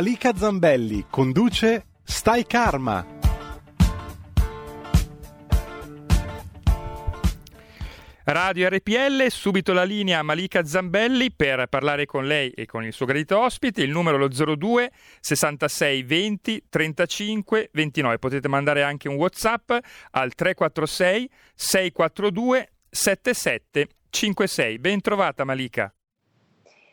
Malika Zambelli conduce Stai Karma. Radio RPL, subito la linea Malika Zambelli per parlare con lei e con il suo gradito ospite, il numero è lo 02 66 20 35 29. Potete mandare anche un WhatsApp al 346 642 77 56. Ben trovata Malika.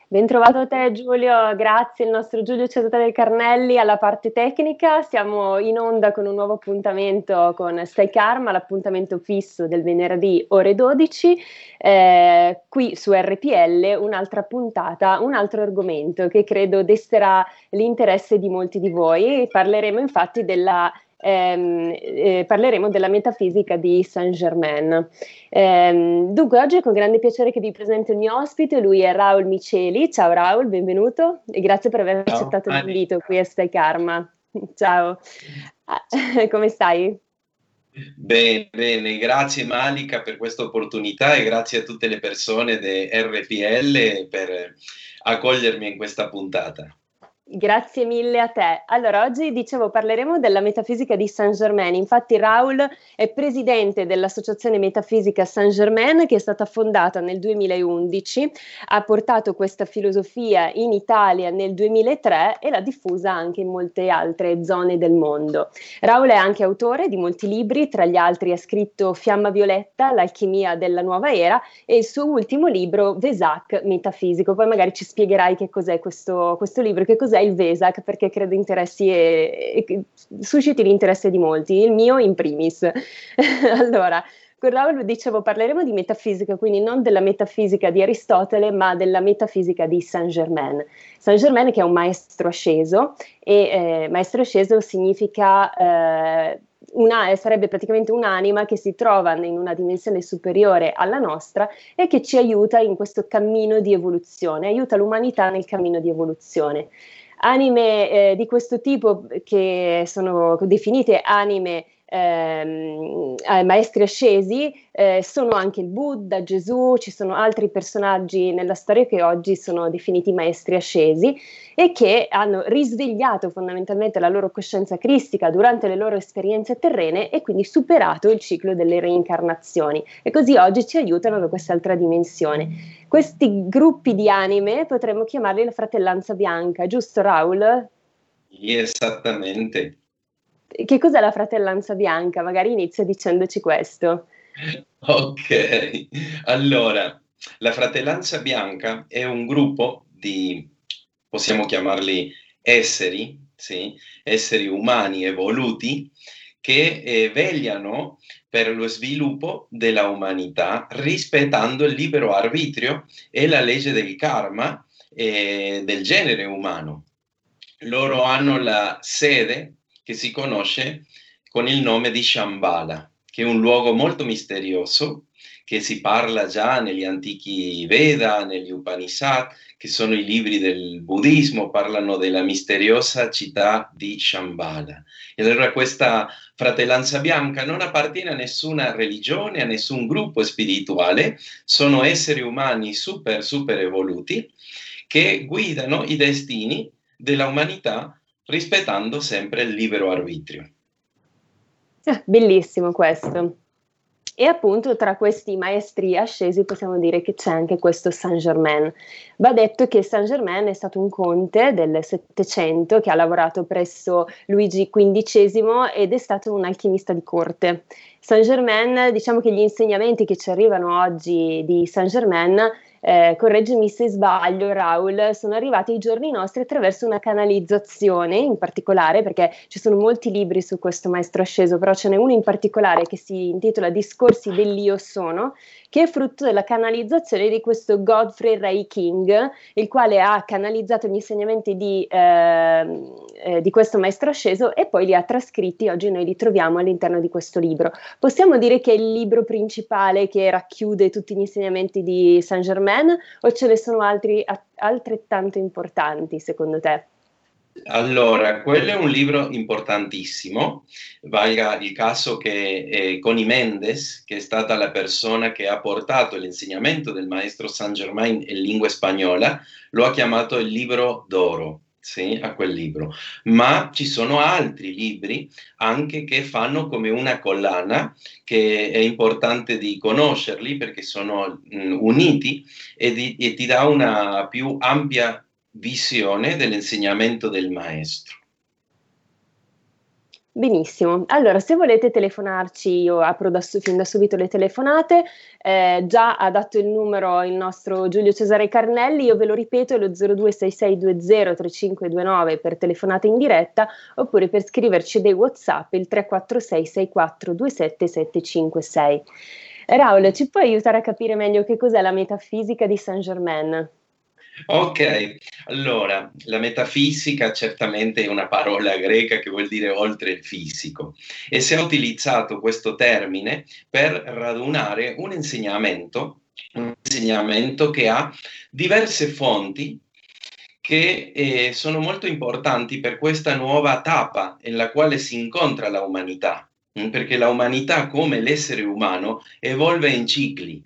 Bentrovato a te Giulio, grazie il nostro Giulio Cesare Carnelli alla parte tecnica, siamo in onda con un nuovo appuntamento con Stai Karma, l'appuntamento fisso del venerdì ore 12, eh, qui su RPL un'altra puntata, un altro argomento che credo desterà l'interesse di molti di voi, parleremo infatti della ehm, eh, parleremo della metafisica di Saint-Germain. Ehm, dunque, oggi è con grande piacere che vi presento il mio ospite, lui è Raul Miceli. Ciao Raul, benvenuto e grazie per aver Ciao. accettato l'invito qui a Stai Karma. Ciao, ah, come stai? Bene, bene, grazie Malika per questa opportunità e grazie a tutte le persone di RPL per accogliermi in questa puntata. Grazie mille a te. Allora, oggi dicevo parleremo della metafisica di Saint Germain. Infatti, Raul è presidente dell'associazione Metafisica Saint Germain che è stata fondata nel 2011, ha portato questa filosofia in Italia nel 2003 e l'ha diffusa anche in molte altre zone del mondo. Raul è anche autore di molti libri, tra gli altri ha scritto Fiamma Violetta, L'alchimia della nuova era e il suo ultimo libro Vesac Metafisico. Poi magari ci spiegherai che cos'è questo, questo libro, che cos'è cos'è il VESAC perché credo interessi e, e susciti l'interesse di molti, il mio in primis. allora, con Raul dicevo parleremo di metafisica, quindi non della metafisica di Aristotele, ma della metafisica di Saint Germain. Saint Germain che è un maestro asceso e eh, maestro asceso significa eh, una, sarebbe praticamente un'anima che si trova in una dimensione superiore alla nostra e che ci aiuta in questo cammino di evoluzione, aiuta l'umanità nel cammino di evoluzione. Anime eh, di questo tipo che sono definite anime ehm, maestri ascesi, eh, sono anche il Buddha, Gesù, ci sono altri personaggi nella storia che oggi sono definiti maestri ascesi e che hanno risvegliato fondamentalmente la loro coscienza cristica durante le loro esperienze terrene e quindi superato il ciclo delle reincarnazioni e così oggi ci aiutano da quest'altra dimensione. Questi gruppi di anime potremmo chiamarli la fratellanza bianca, giusto Raul? Esattamente. Che cos'è la fratellanza bianca? Magari inizia dicendoci questo. Ok, allora, la fratellanza bianca è un gruppo di, possiamo chiamarli esseri, sì? esseri umani evoluti, che eh, vegliano per lo sviluppo della umanità rispettando il libero arbitrio e la legge del karma eh, del genere umano. Loro hanno la sede che si conosce con il nome di Shambhala, che è un luogo molto misterioso che si parla già negli antichi Veda, negli Upanishad, che sono i libri del buddismo, parlano della misteriosa città di Shambhala. E allora questa fratellanza bianca non appartiene a nessuna religione, a nessun gruppo spirituale, sono esseri umani super, super evoluti che guidano i destini dell'umanità rispettando sempre il libero arbitrio. Ah, bellissimo questo. E appunto tra questi maestri ascesi possiamo dire che c'è anche questo Saint Germain. Va detto che Saint Germain è stato un conte del Settecento che ha lavorato presso Luigi XV ed è stato un alchimista di corte. Saint Germain, diciamo che gli insegnamenti che ci arrivano oggi di Saint Germain eh, correggimi se sbaglio Raul, sono arrivati ai giorni nostri attraverso una canalizzazione in particolare, perché ci sono molti libri su questo maestro asceso, però ce n'è uno in particolare che si intitola Discorsi dell'Io Sono, che è frutto della canalizzazione di questo Godfrey Ray King, il quale ha canalizzato gli insegnamenti di, eh, eh, di questo maestro asceso e poi li ha trascritti, oggi noi li troviamo all'interno di questo libro. Possiamo dire che è il libro principale che racchiude tutti gli insegnamenti di Saint Germain o ce ne sono altri altrettanto importanti secondo te? Allora, quello è un libro importantissimo, valga il caso che eh, Connie Mendes, che è stata la persona che ha portato l'insegnamento del maestro Saint Germain in lingua spagnola, lo ha chiamato il libro d'oro. Sì, a quel libro, ma ci sono altri libri anche che fanno come una collana che è importante di conoscerli perché sono mh, uniti e, di, e ti dà una più ampia visione dell'insegnamento del maestro. Benissimo, allora se volete telefonarci, io apro da, fin da subito le telefonate, eh, già ha dato il numero il nostro Giulio Cesare Carnelli, io ve lo ripeto è lo 0266203529 per telefonate in diretta oppure per scriverci dei Whatsapp il 346 6427 756. Raul, ci puoi aiutare a capire meglio che cos'è la metafisica di Saint Germain? Ok, allora la metafisica certamente è una parola greca che vuol dire oltre il fisico e si è utilizzato questo termine per radunare un insegnamento, un insegnamento che ha diverse fonti che eh, sono molto importanti per questa nuova tappa nella quale si incontra la umanità, mm, perché la umanità come l'essere umano evolve in cicli,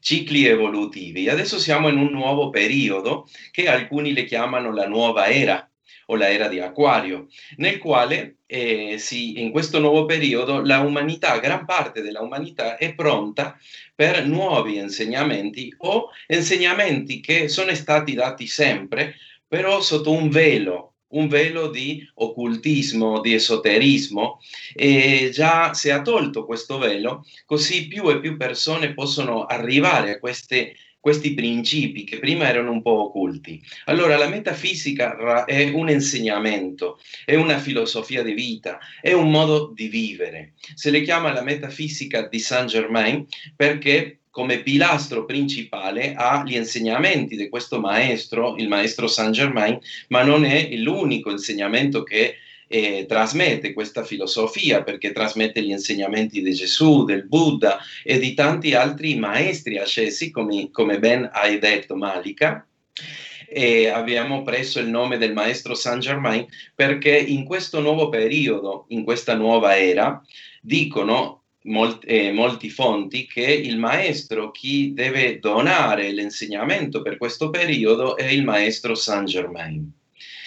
cicli evolutivi. Adesso siamo in un nuovo periodo che alcuni le chiamano la nuova era o la era di Acquario, nel quale eh, sì, in questo nuovo periodo la umanità, gran parte della umanità è pronta per nuovi insegnamenti o insegnamenti che sono stati dati sempre, però sotto un velo un velo di occultismo, di esoterismo e già si è tolto questo velo, così più e più persone possono arrivare a queste, questi principi che prima erano un po' occulti. Allora la metafisica è un insegnamento, è una filosofia di vita, è un modo di vivere. Se le chiama la metafisica di Saint Germain perché come pilastro principale ha gli insegnamenti di questo maestro, il maestro Saint Germain, ma non è l'unico insegnamento che eh, trasmette questa filosofia, perché trasmette gli insegnamenti di Gesù, del Buddha e di tanti altri maestri ascesi, come, come ben hai detto Malika. E abbiamo preso il nome del maestro Saint Germain perché in questo nuovo periodo, in questa nuova era, dicono molti, eh, molti fonti che il maestro, chi deve donare l'insegnamento per questo periodo, è il maestro Saint Germain.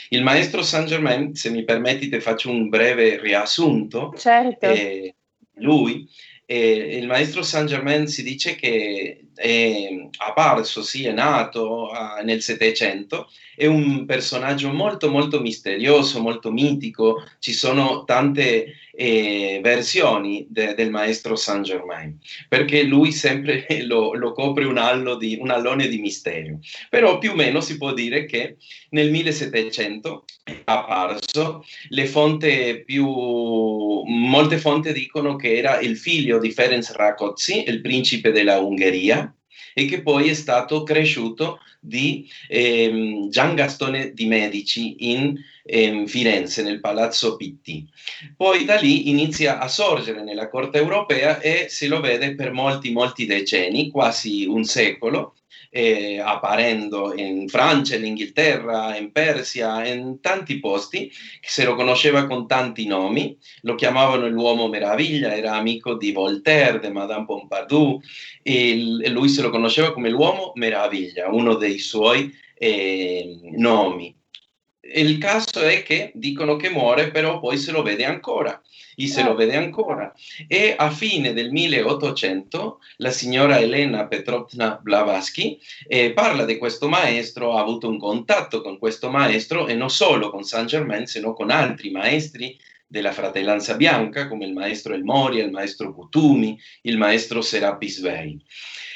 Il maestro Saint Germain, se mi permettete, faccio un breve riassunto. Certo. Eh, lui, eh, il maestro Saint Germain si dice che è apparso, sì, è nato uh, nel Settecento, è un personaggio molto molto misterioso, molto mitico, ci sono tante eh, versioni de, del maestro Saint Germain, perché lui sempre lo, lo copre un, di, un, allone di mistero. Però più o meno si può dire che nel 1700 è apparso, le fonti più, molte fonti dicono che era il figlio di Ferenc Rákóczi, il principe della Ungheria, e che poi è stato cresciuto di ehm, Gian Gastone di Medici in ehm, Firenze, nel Palazzo Pitti. Poi da lì inizia a sorgere nella corte europea e se lo vede per molti, molti decenni, quasi un secolo, eh, apparendo in Francia, in Inghilterra, in Persia, in tanti posti, se lo conosceva con tanti nomi, lo chiamavano l'uomo meraviglia, era amico di Voltaire, di Madame Pompadour, e, lui se lo conosceva come l'uomo meraviglia, uno dei suoi eh, nomi. Il caso è che dicono che muore, però poi se lo vede ancora e se lo ah. vede ancora. E a fine del 1800 la signora Elena Petrovna Blavatsky eh, parla di questo maestro, ha avuto un contatto con questo maestro e non solo con Saint Germain, sino con altri maestri della fratellanza bianca come il maestro El Moria, il maestro Kutumi, il maestro Serapis Bey.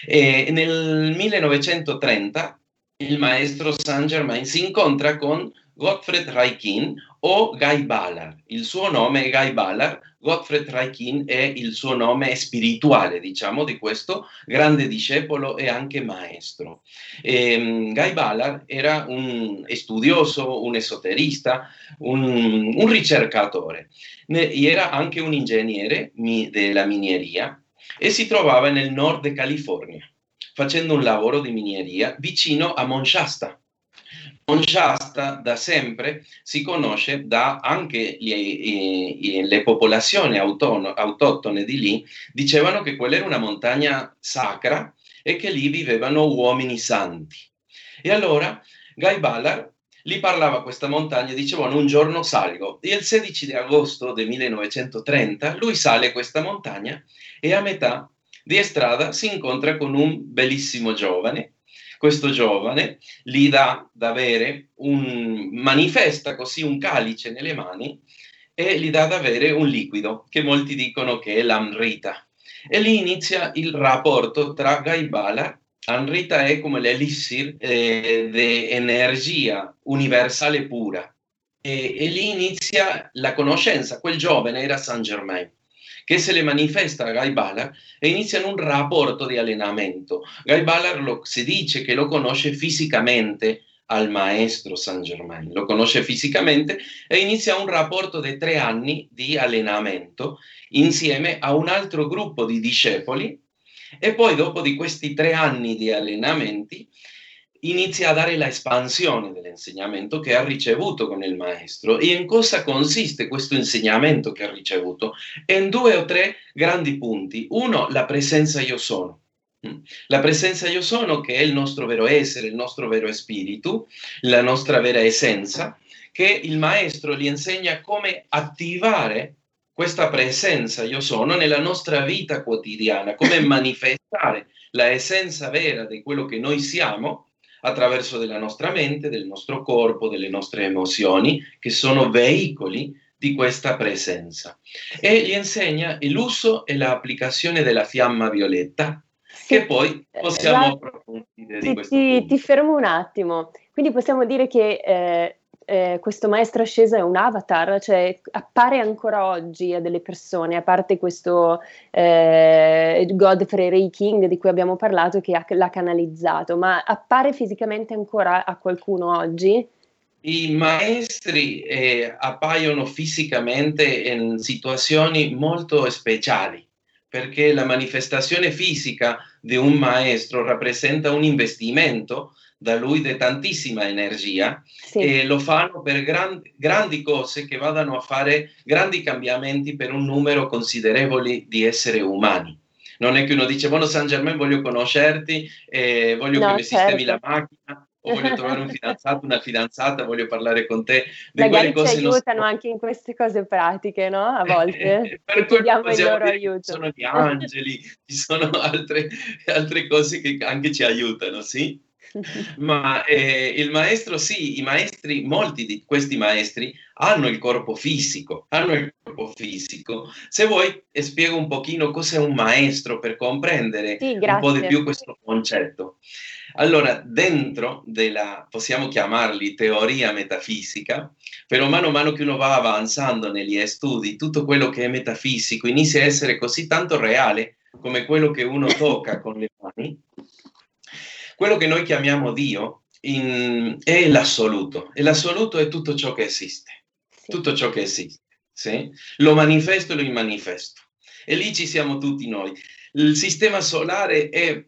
E nel 1930 il maestro Saint Germain si incontra con Gottfried Raikin o Guy Ballard. Il suo nome è Guy Ballard, Gottfried Raikin è il suo nome spirituale, diciamo, di questo grande discepolo e anche maestro. E, um, Guy Ballard era un studioso, un esoterista, un, un ricercatore. Ne, era anche un ingegnere mi, della mineria e si trovava nel nord California facendo un lavoro di mineria vicino a Monshasta. Monshasta da sempre si conosce da anche gli, le popolazioni autono, autoctone di lì, dicevano che quella era una montagna sacra e che lì vivevano uomini santi. E allora Guy Ballard gli parlava questa montagna e dicevano un giorno salgo. E il 16 di agosto del 1930 lui sale questa montagna e a metà di strada si incontra con un bellissimo giovane. Questo giovane gli dà da bere un, manifesta così un calice nelle mani e gli dà da bere un liquido che molti dicono che è l'amrita. E lì inizia il rapporto tra Gaibala Amrita è come l'elixir eh, di energia universale pura. E, e, lì inizia la conoscenza. Quel giovane era Saint Germain che se le manifesta a Guy Ballard e iniziano un rapporto di allenamento. Guy Ballard lo, si dice che lo conosce fisicamente al maestro Saint Germain, lo conosce fisicamente e inizia un rapporto di tre anni di allenamento insieme a un altro gruppo di discepoli e poi dopo di questi tre anni di allenamenti inizia a dare l'espansione dell'insegnamento che ha ricevuto con il maestro. E in cosa consiste questo insegnamento che ha ricevuto? In due o tre grandi punti. Uno, la presenza io sono. Mm. La presenza io sono che è il nostro vero essere, il nostro vero spirito, la nostra vera essenza, che il maestro gli insegna come attivare questa presenza io sono nella nostra vita quotidiana, come manifestare la essenza vera di quello che noi siamo attraverso della nostra mente, del nostro corpo, delle nostre emozioni, che sono veicoli di questa presenza. E gli insegna l'uso e l'applicazione della fiamma violetta, che poi possiamo La... approfondire. Ti, ti, ti, fermo un attimo. Quindi possiamo dire che eh, eh, questo maestro asceso è un avatar, cioè appare ancora oggi a delle persone, a parte questo eh, Godfrey Ray King di cui abbiamo parlato che ha, l'ha canalizzato, ma appare fisicamente ancora a qualcuno oggi? I maestri eh, appaiono fisicamente in situazioni molto speciali perché la manifestazione fisica di un maestro rappresenta un investimento da lui di tantissima energia sì. e lo fanno per gran, grandi cose che vadano a fare grandi cambiamenti per un numero considerevole di esseri umani. Non è che uno dice, buono San Germain, voglio conoscerti, eh, voglio no, che mi certo. sistemi la macchina, o voglio trovare un fidanzato, una fidanzata, voglio parlare con te. Di Magari ci aiutano non... anche in queste cose pratiche, no? A volte. per chiediamo il loro aiuto. Ci sono gli angeli, ci sono altre, altre cose che anche ci aiutano, sì? Ma eh, il maestro, sì, i maestri, molti di questi maestri hanno il corpo fisico, hanno il corpo fisico. Se vuoi, spiego un pochino cos'è un maestro per comprendere sì, un po' di più questo concetto. Allora, dentro della, possiamo chiamarli teoria metafisica, però mano a mano che uno va avanzando negli studi, tutto quello che è metafisico inizia a essere così tanto reale come quello che uno tocca con le mani, quello che noi chiamiamo Dio in, è l'assoluto e l'assoluto è tutto ciò che esiste, sì. tutto ciò che esiste. Sì? Lo manifesto e lo immanifesto. E lì ci siamo tutti noi. Il sistema solare è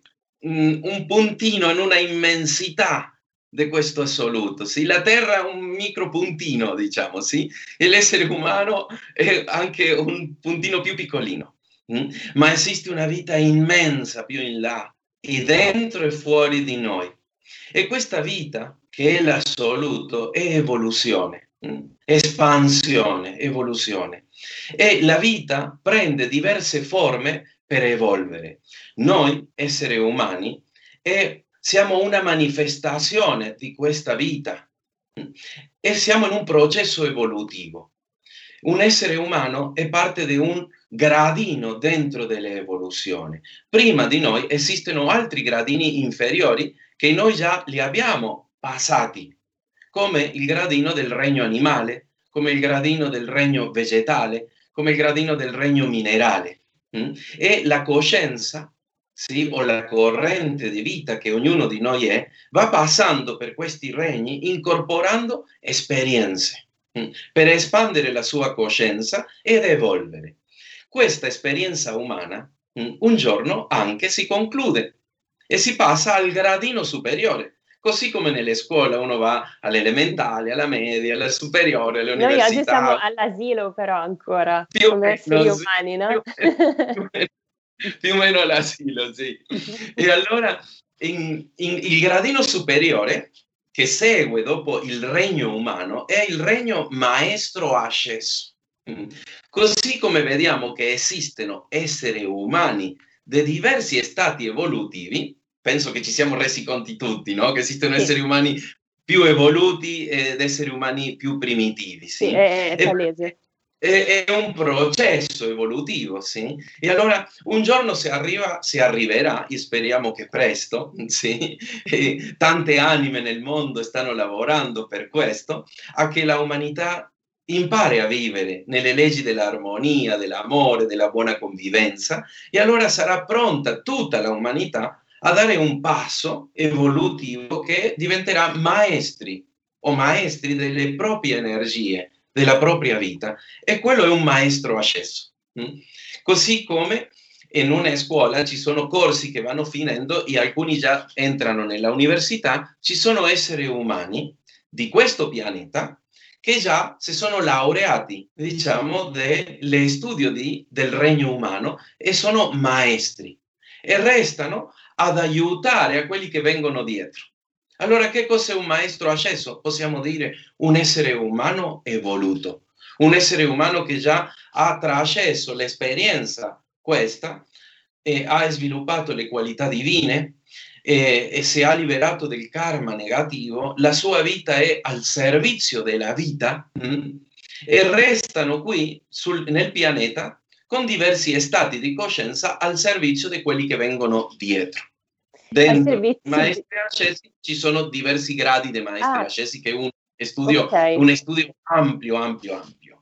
mm, un puntino in una immensità di questo assoluto. Sì? La Terra è un micro puntino, diciamo, sì? e l'essere umano è anche un puntino più piccolino. Mm? Ma esiste una vita immensa più in là, e dentro e fuori di noi. E questa vita, che è l'assoluto, è evoluzione, espansione, evoluzione. E la vita prende diverse forme per evolvere. Noi, esseri umani, e siamo una manifestazione di questa vita e siamo in un processo evolutivo. Un essere umano è parte di un gradino dentro dell'evoluzione. Prima di noi esistono altri gradini inferiori che noi già li abbiamo passati, come il gradino del regno animale, come il gradino del regno vegetale, come il gradino del regno minerale. Mm? E la coscienza sì, o la corrente di vita che ognuno di noi è, va passando per questi regni incorporando esperienze mm, per espandere la sua coscienza ed evolvere. Questa esperienza umana mm, un giorno anche si conclude e si passa al gradino superiore. Così come nelle scuole uno va all'elementare, alla media, alla superiore, all'università. Noi oggi siamo all'asilo però ancora, più come esseri umani, no? Più, più, più o meno all'asilo, sì. E allora in, in, il gradino superiore che segue dopo il regno umano è il regno maestro asceso. Mm. Così come vediamo che esistono esseri umani di diversi stati evolutivi, penso che ci siamo resi conti tutti, no? che esistono sì. esseri umani più evoluti ed esseri umani più primitivi. Sì, sì è, è palese è, un processo evolutivo, sì? E allora un giorno si arriva, si arriverà, e speriamo che presto, sì? Tante anime nel mondo stanno lavorando per questo, a che la umanità impari a vivere nelle leggi dell'armonia, dell'amore, della buona convivenza, e allora sarà pronta tutta la umanità a dare un passo evolutivo che diventerà maestri o maestri delle proprie energie, della propria vita e quello è un maestro asceso. Mm? Così come in una scuola ci sono corsi che vanno finendo e alcuni già entrano nella università, ci sono esseri umani di questo pianeta che già si sono laureati, diciamo, dello studio di, del regno umano e sono maestri e restano ad aiutare a quelli che vengono dietro. Allora, che cos'è un maestro asceso? Possiamo dire un essere umano evoluto, un essere umano che già ha trasceso l'esperienza questa e ha sviluppato le qualità divine e, e si ha liberato del karma negativo, la sua vita è al servizio della vita mh? Mm, e restano qui sul, nel pianeta con diversi stati di coscienza al servizio di quelli che vengono dietro. Dentro maestri ascesi ci sono diversi gradi di maestri ah. ascesi che è un studio, okay. un studio ampio, ampio, ampio.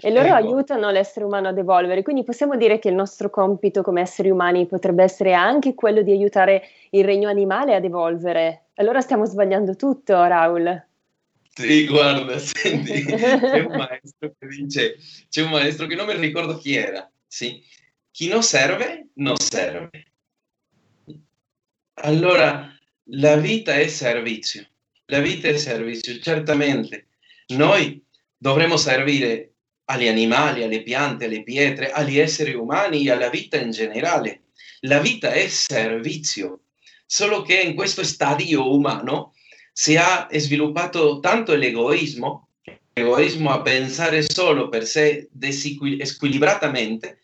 E loro ecco. aiutano l'essere umano ad evolvere, quindi possiamo dire che il nostro compito come esseri umani potrebbe essere anche quello di aiutare il regno animale ad evolvere. Allora stiamo sbagliando tutto, Raul. Sì, guarda, senti, c'è un maestro che dice, c'è un maestro che non mi ricordo chi era, sì, chi non serve, non serve. Allora, la vita è servizio, la vita è servizio, certamente. Noi dovremmo servire agli animali, alle piante, alle pietre, agli esseri umani e alla vita in generale. La vita è servizio, solo che in questo stadio umano si è sviluppato tanto l'egoismo, l'egoismo a pensare solo per sé squilibratamente,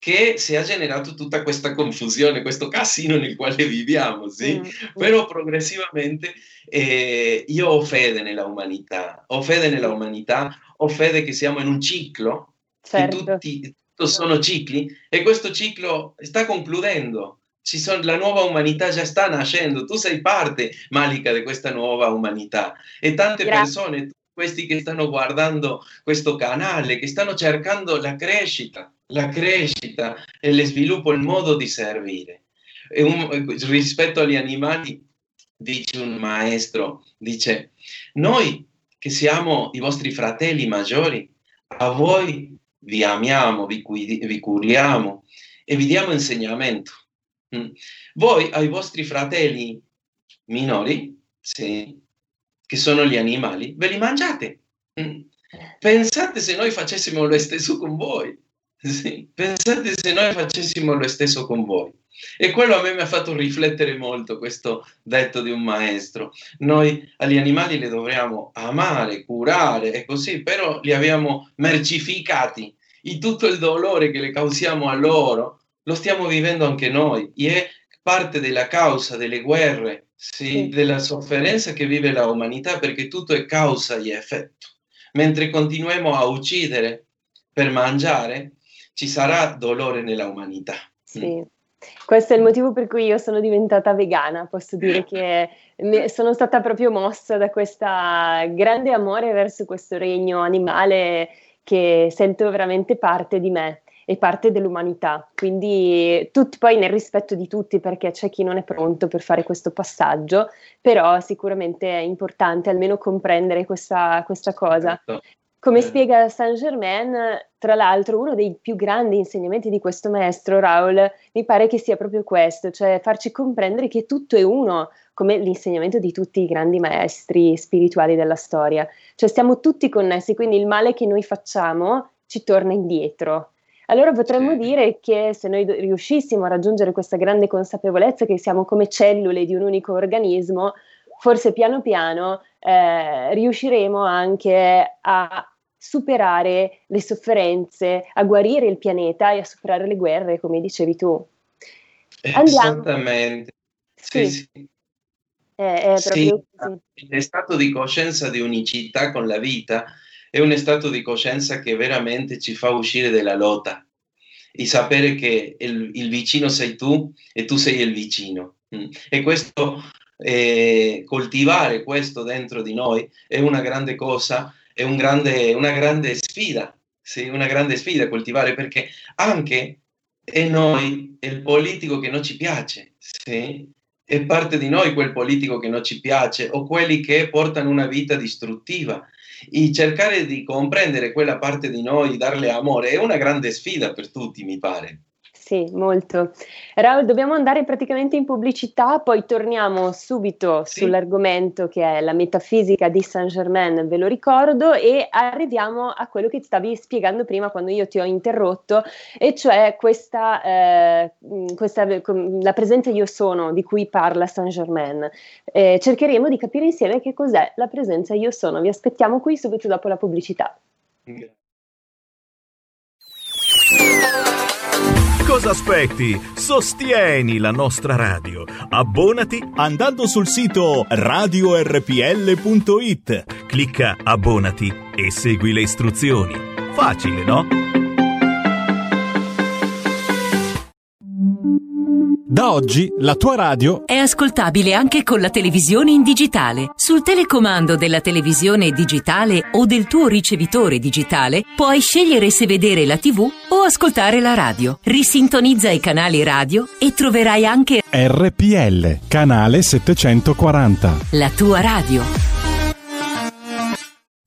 che si è generato tutta questa confusione, questo casino nel quale viviamo, sì? Mm. Però progressivamente eh, io ho fede nella umanità, ho fede nella umanità, ho fede che siamo in un ciclo, certo. che tutti, sono cicli e questo ciclo sta concludendo. Sono, la nuova umanità già sta nascendo, tu sei parte, Malika, di questa nuova umanità e tante Grazie. persone, questi che stanno guardando questo canale, che stanno cercando la crescita, la crescita e lo sviluppo, il modo di servire. Un, rispetto agli animali, dice un maestro, dice, noi che siamo i vostri fratelli maggiori, a voi vi amiamo, vi, vi curiamo e vi diamo insegnamento. Mm. Voi ai vostri fratelli minori, sì, che sono gli animali, ve li mangiate. Mm. Pensate se noi facessimo lo stesso con voi. Sì, pensate se noi facessimo lo stesso con voi. E quello a me mi ha fatto riflettere molto questo detto di un maestro. Noi agli animali li dovremmo amare, curare e così, però li abbiamo mercificati. E tutto il dolore che le causiamo a loro lo stiamo vivendo anche noi e è parte della causa delle guerre, sì, della sofferenza che vive la umanità perché tutto è causa e effetto. Mentre continuiamo a uccidere per mangiare, ci sarà dolore nella umanità. Sì. Questo è il motivo per cui io sono diventata vegana, posso dire che sono stata proprio mossa da questo grande amore verso questo regno animale che sento veramente parte di me e parte dell'umanità. Quindi tutti, poi nel rispetto di tutti, perché c'è chi non è pronto per fare questo passaggio, però sicuramente è importante almeno comprendere questa, questa cosa. Certo. Come spiega Saint Germain, tra l'altro, uno dei più grandi insegnamenti di questo maestro, Raul, mi pare che sia proprio questo, cioè farci comprendere che tutto è uno, come l'insegnamento di tutti i grandi maestri spirituali della storia. Cioè stiamo tutti connessi, quindi il male che noi facciamo ci torna indietro. Allora potremmo sì. dire che se noi riuscissimo a raggiungere questa grande consapevolezza che siamo come cellule di un unico organismo, forse piano piano eh, riusciremo anche a superare le sofferenze, a guarire il pianeta e a superare le guerre, come dicevi tu. Andiamo. Esattamente. Sì, sì. sì. È, è proprio sì. Stato di coscienza di unicità con la vita è un stato di coscienza che veramente ci fa uscire dalla lotta e sapere che il, il vicino sei tu e tu sei il vicino. Mm. E questo, eh, coltivare questo dentro di noi è una grande cosa è un grande, una grande sfida, sì, una grande sfida coltivare perché anche è noi, il politico che non ci piace, sì, è parte di noi quel politico che non ci piace o quelli che portano una vita distruttiva. E cercare di comprendere quella parte di noi, darle amore, è una grande sfida per tutti, mi pare. Sì, molto. Raul, dobbiamo andare praticamente in pubblicità, poi torniamo subito sì. sull'argomento che è la metafisica di Saint Germain, ve lo ricordo, e arriviamo a quello che stavi spiegando prima quando io ti ho interrotto, e cioè questa, eh, questa la presenza io sono di cui parla Saint Germain. Eh, cercheremo di capire insieme che cos'è la presenza io sono. Vi aspettiamo qui subito dopo la pubblicità. Grazie. Cosa aspetti? Sostieni la nostra radio. Abbonati andando sul sito radiorpl.it. Clicca abbonati e segui le istruzioni. Facile, no? Da oggi la tua radio è ascoltabile anche con la televisione in digitale. Sul telecomando della televisione digitale o del tuo ricevitore digitale puoi scegliere se vedere la TV o ascoltare la radio. Risintonizza i canali radio e troverai anche RPL, canale 740. La tua radio.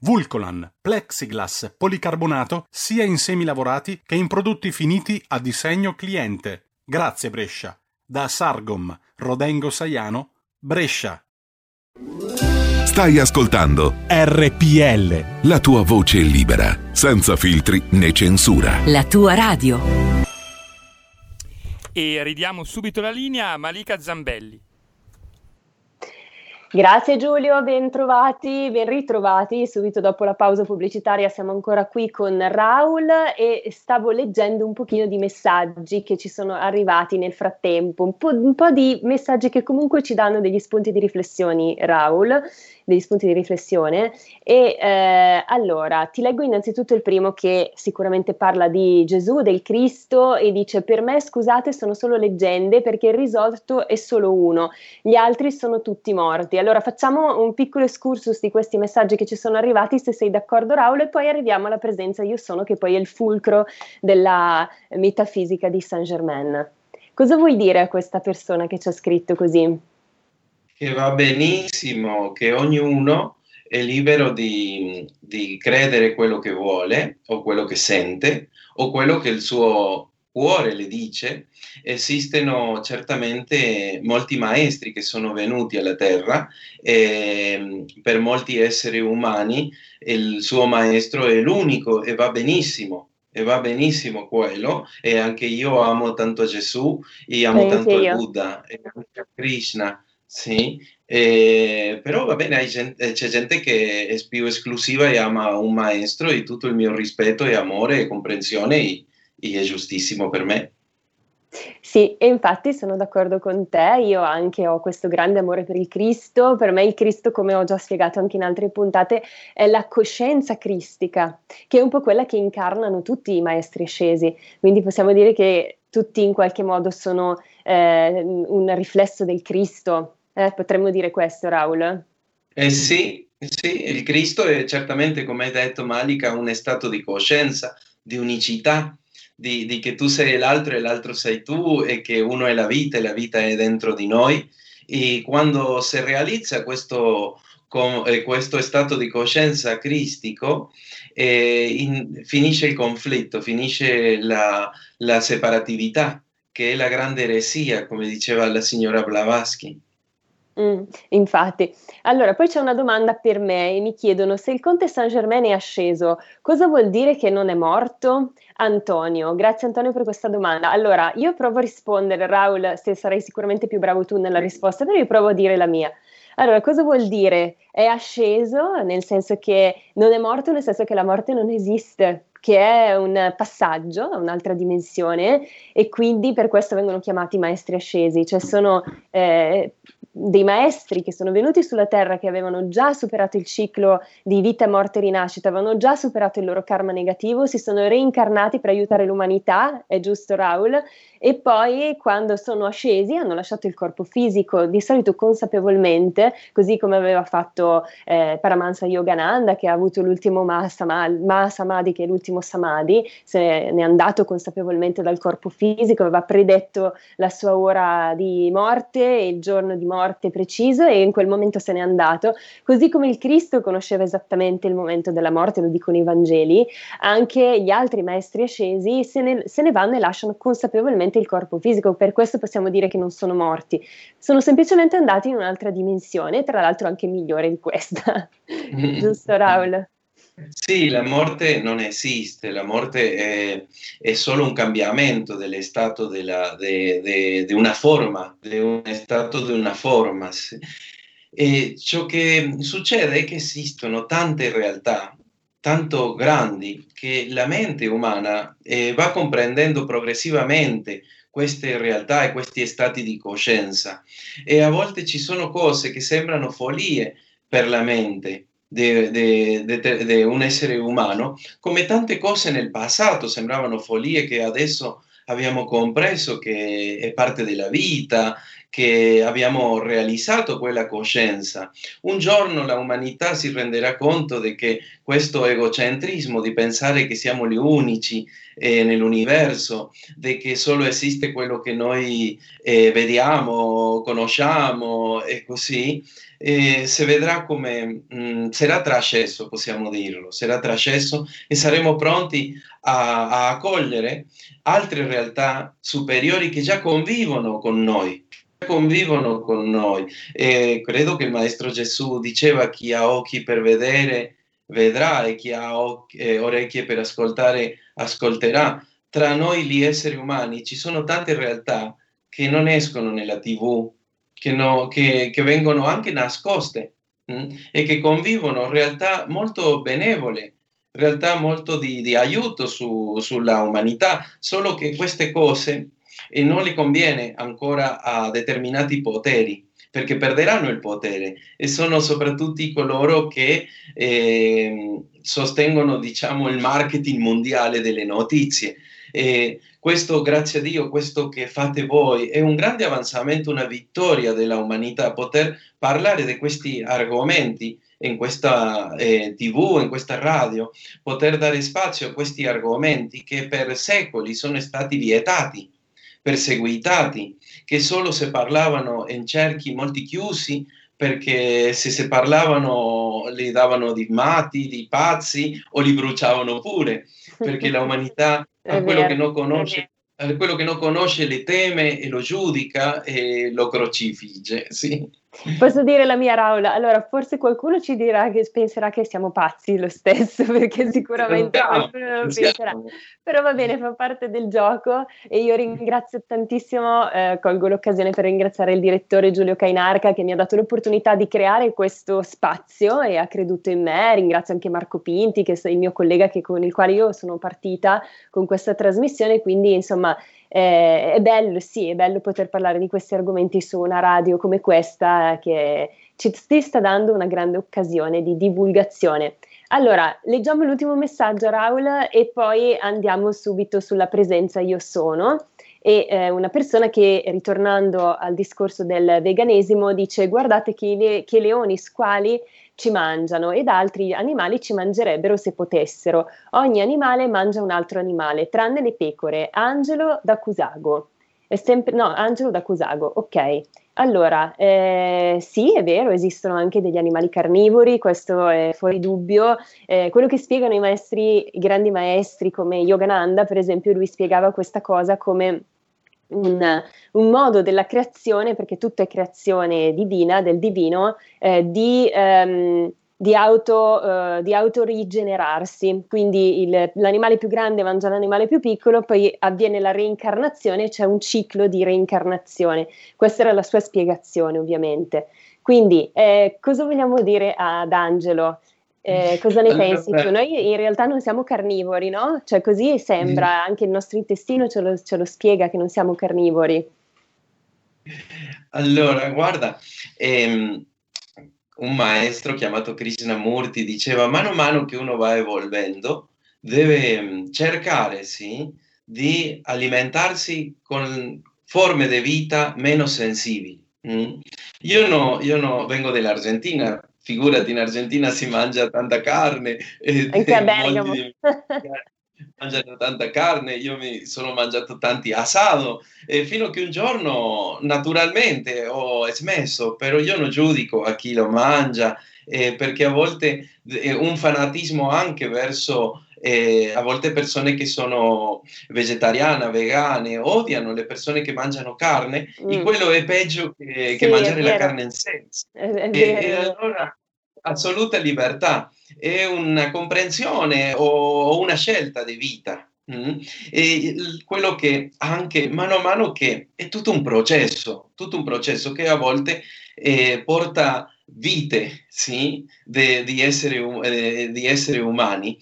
Vulcolan, plexiglass, policarbonato sia in semi lavorati che in prodotti finiti a disegno cliente. Grazie Brescia. Da Sargom, Rodengo Saiano, Brescia. Stai ascoltando RPL. La tua voce libera, senza filtri né censura. La tua radio. E ridiamo subito la linea a Malika Zambelli. Grazie Giulio, ben trovati, ben ritrovati. Subito dopo la pausa pubblicitaria siamo ancora qui con Raul e stavo leggendo un pochino di messaggi che ci sono arrivati nel frattempo, un po', un po di messaggi che comunque ci danno degli spunti di riflessione, Raul degli spunti di riflessione. E eh, allora ti leggo innanzitutto il primo che sicuramente parla di Gesù, del Cristo e dice: Per me, scusate, sono solo leggende perché il risorto è solo uno, gli altri sono tutti morti. Allora facciamo un piccolo excursus di questi messaggi che ci sono arrivati, se sei d'accordo, Raul, e poi arriviamo alla presenza Io sono, che poi è il fulcro della metafisica di Saint Germain. Cosa vuoi dire a questa persona che ci ha scritto così? Che va benissimo, che ognuno è libero di, di credere quello che vuole o quello che sente o quello che il suo cuore le dice, esistono certamente molti maestri che sono venuti alla Terra e per molti esseri umani il suo maestro è l'unico e va benissimo. E va benissimo quello, e anche io amo tanto Gesù, e amo Beh, tanto il Buddha, e anche Krishna, sì, eh, però va bene, gente, c'è gente che è più esclusiva e ama un maestro e tutto il mio rispetto e amore e comprensione e, e è giustissimo per me. Sì, e infatti sono d'accordo con te, io anche ho questo grande amore per il Cristo, per me il Cristo, come ho già spiegato anche in altre puntate, è la coscienza cristica, che è un po' quella che incarnano tutti i maestri ascesi, quindi possiamo dire che tutti in qualche modo sono eh, un riflesso del Cristo, eh, potremmo dire questo Raul? Eh sì, sì, il Cristo è certamente, come hai detto Malika, un stato di coscienza, di unicità, di, di, che tu sei l'altro e l'altro sei tu e che uno è la vita e la vita è dentro di noi. E quando si realizza questo, con, eh, questo stato di coscienza cristico, eh, in, finisce il conflitto, finisce la, la separatività, che è la grande eresia, come diceva la signora Blavatsky. Mm, infatti, allora poi c'è una domanda per me e mi chiedono se il conte Saint Germain è asceso, cosa vuol dire che non è morto? Antonio, grazie Antonio per questa domanda. Allora, io provo a rispondere, Raul, se sarai sicuramente più bravo tu nella risposta, però io provo a dire la mia. Allora, cosa vuol dire? È asceso nel senso che non è morto, nel senso che la morte non esiste, che è un passaggio a un'altra dimensione e quindi per questo vengono chiamati maestri ascesi, cioè sono eh, dei maestri che sono venuti sulla Terra, che avevano già superato il ciclo di vita, morte e rinascita, avevano già superato il loro karma negativo, si sono reincarnati per aiutare l'umanità, è giusto Raul, e poi quando sono ascesi hanno lasciato il corpo fisico, di solito consapevolmente, così come aveva fatto eh, Paramahansa Yogananda che ha avuto l'ultimo Mahasamadhi, che è l'ultimo Samadhi, se ne è andato consapevolmente dal corpo fisico, aveva predetto la sua ora di morte e il giorno di morte preciso e in quel momento se n'è andato, così come il Cristo conosceva esattamente il momento della morte, lo dicono i Vangeli, anche gli altri maestri ascesi se ne, se ne vanno e lasciano consapevolmente semplicemente il corpo fisico, per questo possiamo dire che non sono morti, sono semplicemente andati in un'altra dimensione, tra l'altro anche migliore di questa. Giusto Raul? Sì, la morte non esiste, la morte è, è solo un cambiamento dello stato di de, de, de una forma, di un stato di una forma. E ciò che succede è che esistono tante realtà tanto grandi che la mente umana eh, va comprendendo progressivamente queste realtà e questi stati di coscienza. E a volte ci sono cose che sembrano follie per la mente di un essere umano, come tante cose nel passato sembravano follie che adesso abbiamo compreso che è parte della vita, che abbiamo realizzato quella coscienza. Un giorno la umanità si renderà conto di che questo egocentrismo di pensare che siamo gli unici eh, nell'universo, di che solo esiste quello che noi eh, vediamo, conosciamo e così, eh, si vedrà come mh, mm, sarà trascesso, possiamo dirlo, sarà trascesso e saremo pronti a, a accogliere altre realtà superiori che già convivono con noi convivono con noi e credo che il Maestro Gesù diceva chi ha occhi per vedere vedrà e chi ha occhi, eh, orecchie per ascoltare ascolterà. Tra noi gli esseri umani ci sono tante realtà che non escono nella tv, che, no, che, che vengono anche nascoste mh? Mm, e che convivono realtà molto benevole, realtà molto di, di aiuto su, sulla umanità, solo che queste cose e non le conviene ancora a determinati poteri perché perderanno il potere e sono soprattutto coloro che eh, sostengono diciamo, il marketing mondiale delle notizie. E questo, grazie a Dio, questo che fate voi è un grande avanzamento, una vittoria della umanità, poter parlare di questi argomenti in questa eh, tv, in questa radio, poter dare spazio a questi argomenti che per secoli sono stati vietati perseguitati, che solo se parlavano in cerchi molti chiusi, perché se si parlavano li davano di matti, di pazzi o li bruciavano pure, perché l'umanità a quello che non conosce quello che non conosce le teme e lo giudica e lo crocifigge. Sì. Posso dire la mia Raula? Allora, forse qualcuno ci dirà che penserà che siamo pazzi lo stesso, perché sicuramente qualcuno lo penserà. Però va bene, fa parte del gioco e io ringrazio tantissimo, eh, colgo l'occasione per ringraziare il direttore Giulio Cainarca che mi ha dato l'opportunità di creare questo spazio e ha creduto in me. Ringrazio anche Marco Pinti, che è il mio collega che, con il quale io sono partita con questa trasmissione, quindi insomma Eh, è bello, sì, è bello poter parlare di questi argomenti su una radio come questa che ci sta dando una grande occasione di divulgazione. Allora, leggiamo l'ultimo messaggio, Raul, e poi andiamo subito sulla presenza io sono. E eh, una persona che, ritornando al discorso del veganesimo, dice: Guardate che, le, che leoni squali ci mangiano ed altri animali ci mangerebbero se potessero. Ogni animale mangia un altro animale, tranne le pecore. Angelo da Cusago. Sempre, no, Angelo da Cusago, ok. Allora, eh, sì, è vero, esistono anche degli animali carnivori, questo è fuori dubbio. Eh, quello che spiegano i maestri, i grandi maestri come Yogananda, per esempio, lui spiegava questa cosa come un, un, modo della creazione, perché tutto è creazione divina, del divino, eh, di, ehm, di, auto, uh, di autorigenerarsi. Quindi il, l'animale più grande mangia l'animale più piccolo, poi avviene la reincarnazione, c'è un ciclo di reincarnazione. Questa era la sua spiegazione, ovviamente. Quindi, eh, cosa vogliamo dire ad Angelo? Eh, cosa ne pensi tu? Noi in realtà non siamo carnivori, no? Cioè così sembra, anche il nostro intestino ce lo, ce lo spiega che non siamo carnivori. Allora, guarda, ehm, un maestro chiamato Krishnamurti diceva, mano a mano che uno va evolvendo, deve ehm, cercare, sì, di alimentarsi con forme di vita meno sensibili. Mm? Io, no, io no, vengo dall'Argentina, figurati in Argentina si mangia tanta carne. Anche a Bergamo. mangiano tanta carne, io mi sono mangiato tanti asado, e fino a che un giorno naturalmente ho smesso, però io non giudico a chi lo mangia, eh, perché a volte eh, un fanatismo anche verso eh, a volte persone che sono vegetariane, vegane, odiano le persone che mangiano carne, mm. e quello è peggio che, sì, che mangiare la carne in senso. E, e, allora assoluta libertà, è una comprensione o una scelta di vita. Mm? E quello che anche mano a mano che è tutto un processo, tutto un processo che a volte eh, porta vite sì, di, essere, eh, di esseri umani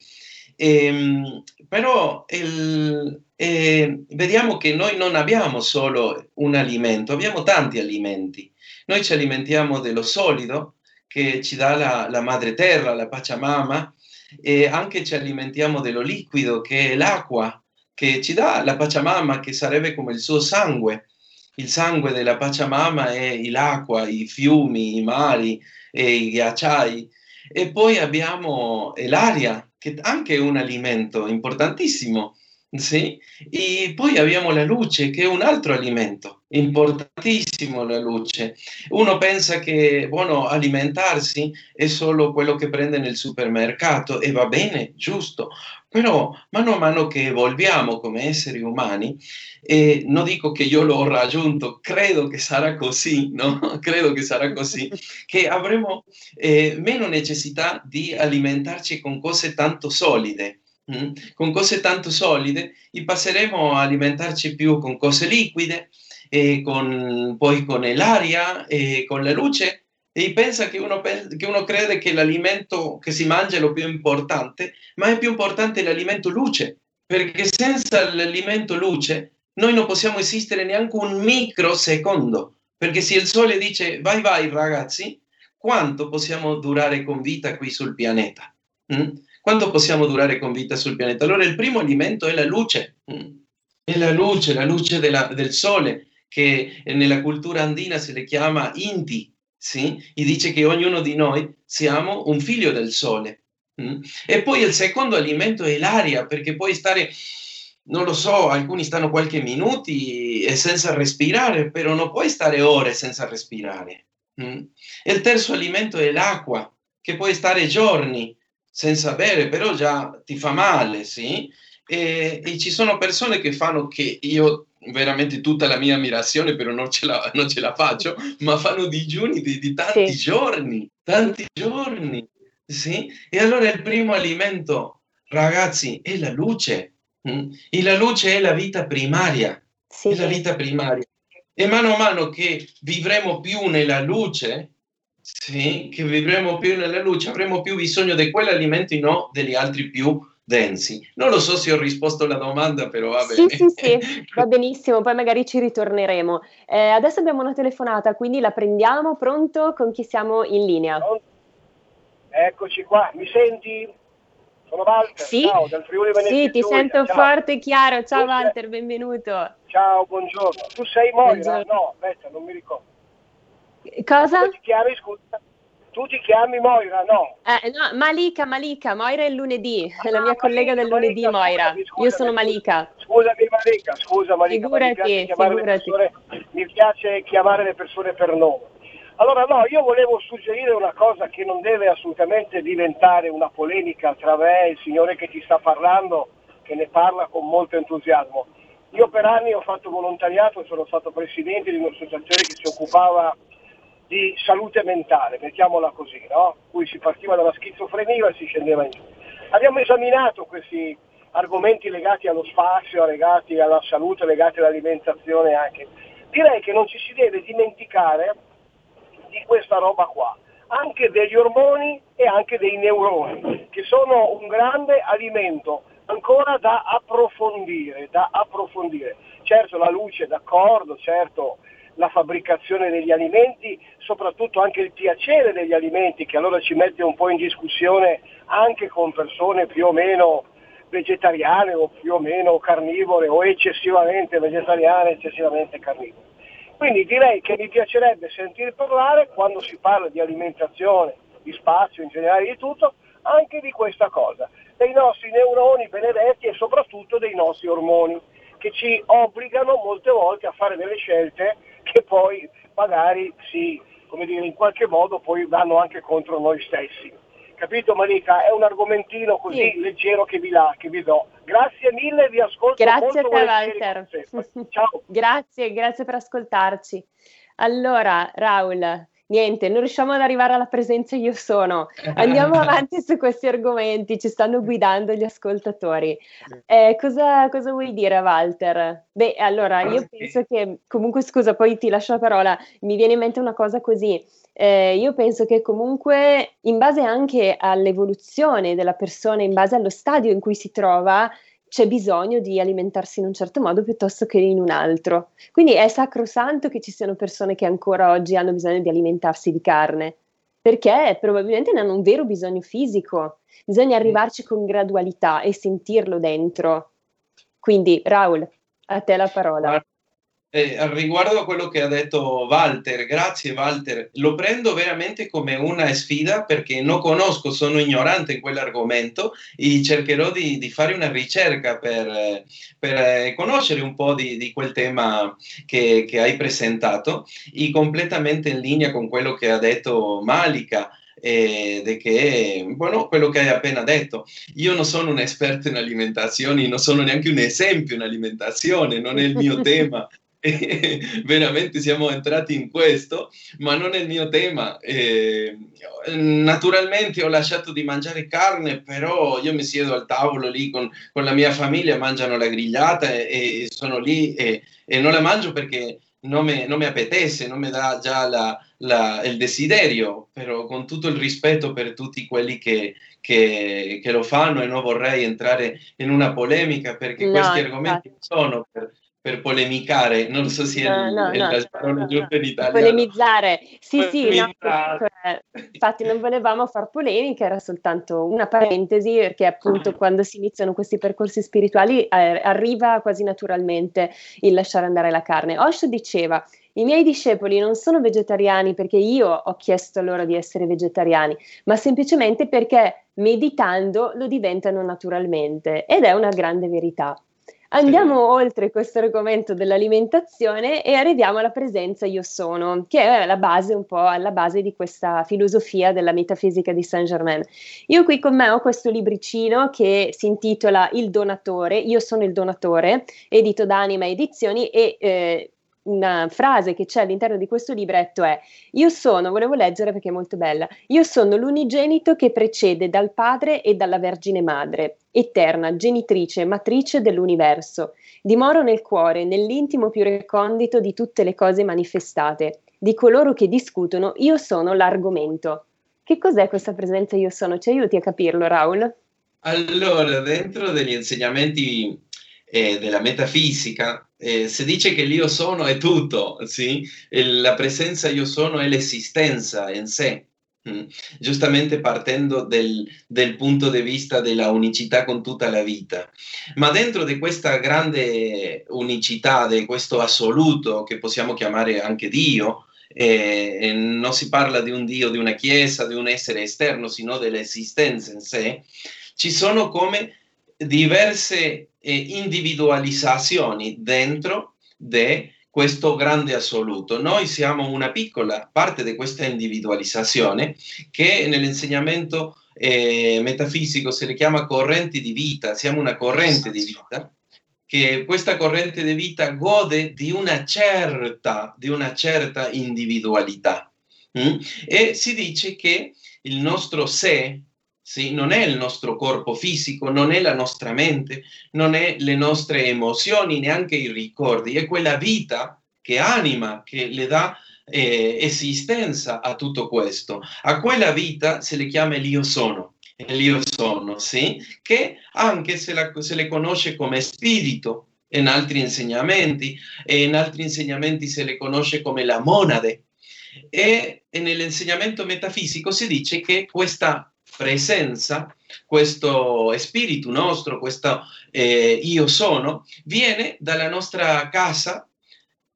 ehm, però il, eh, vediamo che noi non abbiamo solo un alimento, abbiamo tanti alimenti. Noi ci alimentiamo dello solido che ci dà la, la madre terra, la Pachamama, e anche ci alimentiamo dello liquido che è l'acqua, che ci dà la Pachamama, che sarebbe come il suo sangue. Il sangue della Pachamama è l'acqua, i fiumi, i mari, i ghiacciai. E poi abbiamo l'aria, che anche è un alimento importantissimo. Sì? E poi abbiamo la luce, che è un altro alimento, importantissimo la luce. Uno pensa che, buono, alimentarsi è solo quello che prende nel supermercato e va bene, giusto, però mano a mano che evolviamo come esseri umani, e non dico che io l'ho raggiunto, credo che sarà così, no? credo che sarà così, che avremo eh, meno necessità di alimentarci con cose tanto solide. Mm? Con cose tanto solide e passeremo a alimentarci più con cose liquide, e con, poi con l'aria e con la luce e pensa che uno, che uno crede che l'alimento che si mangia è lo più importante, ma è più importante l'alimento luce, perché senza l'alimento luce noi non possiamo esistere neanche un microsecondo, perché se il sole dice vai vai ragazzi, quanto possiamo durare con vita qui sul pianeta? Mm? Quanto possiamo durare con vita sul pianeta? Allora il primo alimento è la luce, mm? è la luce, la luce della, del sole, che nella cultura andina si le chiama Inti, sì? e dice che ognuno di noi siamo un figlio del sole. Mm? E poi il secondo alimento è l'aria, perché puoi stare, non lo so, alcuni stanno qualche minuti e senza respirare, però non puoi stare ore senza respirare. Mm? Il terzo alimento è l'acqua, che puoi stare giorni senza bere, però già ti fa male, sì? E, e ci sono persone che fanno che io veramente tutta la mia ammirazione, però non ce la, non ce la faccio, ma fanno digiuni di, di tanti sì. giorni, tanti giorni. Sì? E allora il primo alimento, ragazzi, è la luce. Mm? E la luce è la vita primaria. Sì. È la vita primaria. E mano a mano che vivremo più nella luce, sì, che vivremo più nella luce, avremo più bisogno di quell'alimento e non degli altri più densi. Non lo so se ho risposto alla domanda, però va bene. Sì, sì, sì, va benissimo, poi magari ci ritorneremo. Eh, adesso abbiamo una telefonata, quindi la prendiamo, pronto? Con chi siamo in linea? Eccoci qua, mi senti? Sono Walter, sì? ciao, dal Friuli Venezia Sì, ti Giulia. sento ciao. forte e chiaro, ciao tu Walter, sei... benvenuto. Ciao, buongiorno. Tu sei Moira? No, aspetta, non mi ricordo. Cosa? Chiami, scusa? Tu ti chiami Moira, no? Eh, no, Malika, Malika, Moira è il lunedì, è la mia ah, collega del lunedì, Malika, Moira. Scusami, scusami, Io sono Malika. Scusami Malika, scusa Malika, figurati, mi, piace. Persone, mi piace chiamare le persone per nome. Allora no, io volevo suggerire una cosa che non deve assolutamente diventare una polemica tra me e il signore che ti sta parlando, che ne parla con molto entusiasmo. Io per anni ho fatto volontariato e sono stato presidente di un'associazione che si occupava di salute mentale, mettiamola così, no? Cui si partiva dalla schizofrenia e si scendeva in giù. Abbiamo esaminato questi argomenti legati allo spazio, legati alla salute, legati all'alimentazione anche. Direi che non ci si deve dimenticare di questa roba qua, anche degli ormoni e anche dei neuroni, che sono un grande alimento ancora da approfondire, da approfondire. Certo la luce, d'accordo, certo la fabbricazione degli alimenti, soprattutto anche il piacere degli alimenti, che allora ci mette un po' in discussione anche con persone più o meno vegetariane o più o meno carnivore o eccessivamente vegetariane, eccessivamente carnivore. Quindi direi che mi piacerebbe sentire parlare quando si parla di alimentazione, di spazio in generale di tutto, anche di questa cosa, dei nostri neuroni benedetti e soprattutto dei nostri ormoni, che ci obbligano molte volte a fare delle scelte che poi magari si, come dire, in qualche modo poi vanno anche contro noi stessi. Capito Malika? È un argomentino così sì. leggero che vi, la, che vi do. Grazie mille, vi ascolto Grazie a te Walter. Ciao. grazie, grazie per ascoltarci. Allora, Raul, niente, non riusciamo ad arrivare alla presenza io sono. Andiamo avanti su questi argomenti, ci stanno guidando gli ascoltatori. Eh, cosa, cosa, vuoi dire, Walter? Beh, allora, io penso che, comunque, scusa, poi ti lascio la parola, mi viene in mente una cosa così. Eh, io penso che comunque, in base anche all'evoluzione della persona, in base allo stadio in cui si trova, c'è bisogno di alimentarsi in un certo modo piuttosto che in un altro. Quindi è sacrosanto che ci siano persone che ancora oggi hanno bisogno di alimentarsi di carne, perché probabilmente ne hanno un vero bisogno fisico. Bisogna arrivarci con gradualità e sentirlo dentro. Quindi, Raul, a te la parola. Eh, riguardo a quello che ha detto Walter, grazie Walter, lo prendo veramente come una sfida perché non conosco, sono ignorante in quell'argomento e cercherò di, di fare una ricerca per, per eh, conoscere un po' di, di quel tema che, che, hai presentato e completamente in linea con quello che ha detto Malika. Ed che, bueno, quello che hai appena detto. Io non sono un esperto in alimentazione, non sono neanche un esempio in alimentazione, non è il mio tema, veramente siamo entrati in questo, ma non è il mio tema. Eh, naturalmente ho lasciato di mangiare carne, però io mi siedo al tavolo lì con, con la mia famiglia, mangiano la grigliata e, e sono lì e, e, non la mangio perché non mi, non mi appetesse, non mi dà già la, la, il desiderio, però con tutto il rispetto per tutti quelli che, che, che, lo fanno e non vorrei entrare in una polemica perché no, questi argomenti infatti. sono per, per polemicare, non so se no, è, no, è no, la parola giusta in italiano. Polemizzare, sì sì, no, infatti non volevamo far polemica, era soltanto una parentesi perché appunto ah. quando si iniziano questi percorsi spirituali eh, arriva quasi naturalmente il lasciare andare la carne. Osho diceva i miei discepoli non sono vegetariani perché io ho chiesto loro di essere vegetariani, ma semplicemente perché meditando lo diventano naturalmente ed è una grande verità. Andiamo oltre questo argomento dell'alimentazione e arriviamo alla presenza io sono, che è la base un po' alla base di questa filosofia della metafisica di Saint Germain. Io qui con me ho questo libricino che si intitola Il donatore, io sono il donatore, edito da Anima Edizioni e eh, una frase che c'è all'interno di questo libretto è io sono, volevo leggere perché è molto bella, io sono l'unigenito che precede dal padre e dalla Vergine Madre, eterna, genitrice, matrice dell'universo. Dimoro nel cuore, nell'intimo più recondito di tutte le cose manifestate. Di coloro che discutono, io sono l'argomento. Che cos'è questa presenza io sono? Ci aiuti a capirlo, Raul? Allora, dentro degli insegnamenti eh, della metafisica eh, si dice che l'io sono è tutto, sì? la presenza io sono è l'esistenza in sé. Mm. Giustamente partendo del, del, punto di vista della unicità con tutta la vita. Ma dentro di questa grande unicità, di questo assoluto che possiamo chiamare anche Dio, eh, non si parla di un Dio, di una Chiesa, di un essere esterno, sino dell'esistenza in sé, ci sono come diverse eh, individualizzazioni dentro di questo grande assoluto. Noi siamo una piccola parte di questa individualizzazione che nell'insegnamento eh, metafisico si chiama correnti di vita, siamo una corrente di vita che questa corrente di vita gode di una certa, di una certa individualità. Mm? E si dice che il nostro sé, sì, non è il nostro corpo fisico, non è la nostra mente, non è le nostre emozioni, neanche i ricordi, è quella vita che anima, che le dà eh, esistenza a tutto questo. A quella vita se le chiama l'io sono, l'io sono, sì, che anche se, la, se le conosce come spirito, in altri insegnamenti, e in altri insegnamenti se le conosce come la monade. E, e nell'insegnamento metafisico si dice che questa presenza, questo spirito nostro, questo eh, io sono, viene dalla nostra casa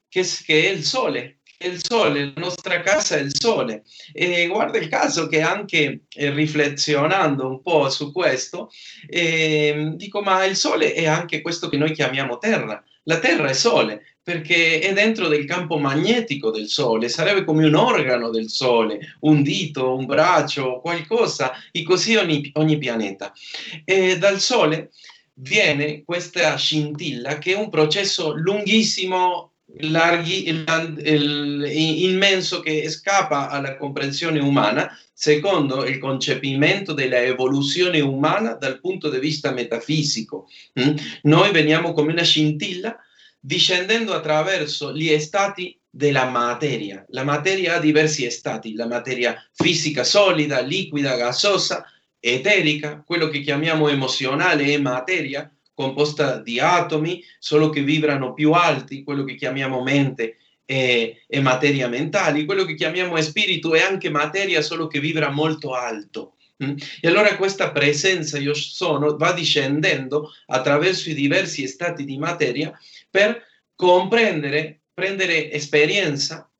che, che è il sole, il sole, la nostra casa è il sole. E guarda il caso che anche eh, riflezionando un po' su questo, eh, dico ma il sole è anche questo che noi chiamiamo terra. La terra è sole perché è dentro del campo magnetico del sole, sarebbe come un organo del sole, un dito, un braccio, qualcosa, e così ogni, ogni pianeta. E dal sole viene questa scintilla che è un processo lunghissimo larghi, immenso che scappa alla comprensione umana secondo il concepimento della evoluzione umana dal punto di vista metafisico. Mm? Noi veniamo come una scintilla discendendo attraverso gli stati della materia. La materia ha diversi stati, la materia fisica solida, liquida, gasosa, eterica, quello che chiamiamo emozionale è materia, composta di atomi, solo che vibrano più alti, quello che chiamiamo mente è, è materia mentale, quello che chiamiamo spirito è anche materia, solo che vibra molto alto. Mm? E allora questa presenza io sono va discendendo attraverso i diversi stati di materia per comprendere, prendere esperienza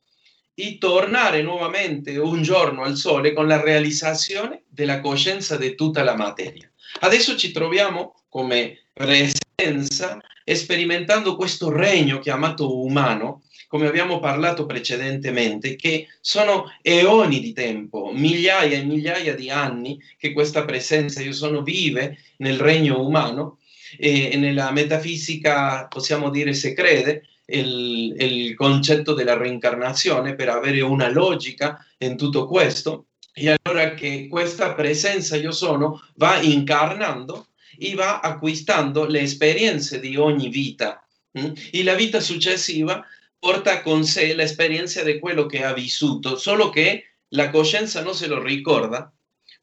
e tornare nuovamente un giorno al sole con la realizzazione della coscienza di tutta la materia. Adesso ci troviamo come presenza sperimentando questo regno chiamato umano, come abbiamo parlato precedentemente, che sono eoni di tempo, migliaia e migliaia di anni che questa presenza io sono vive nel regno umano e, nella metafisica possiamo dire se crede il, il concetto della reincarnazione per avere una logica in tutto questo e allora che questa presenza io sono va incarnando e va acquistando le esperienze di ogni vita. Mm? E la vita successiva porta con sé l'esperienza di quello che ha vissuto, solo che la coscienza non se lo ricorda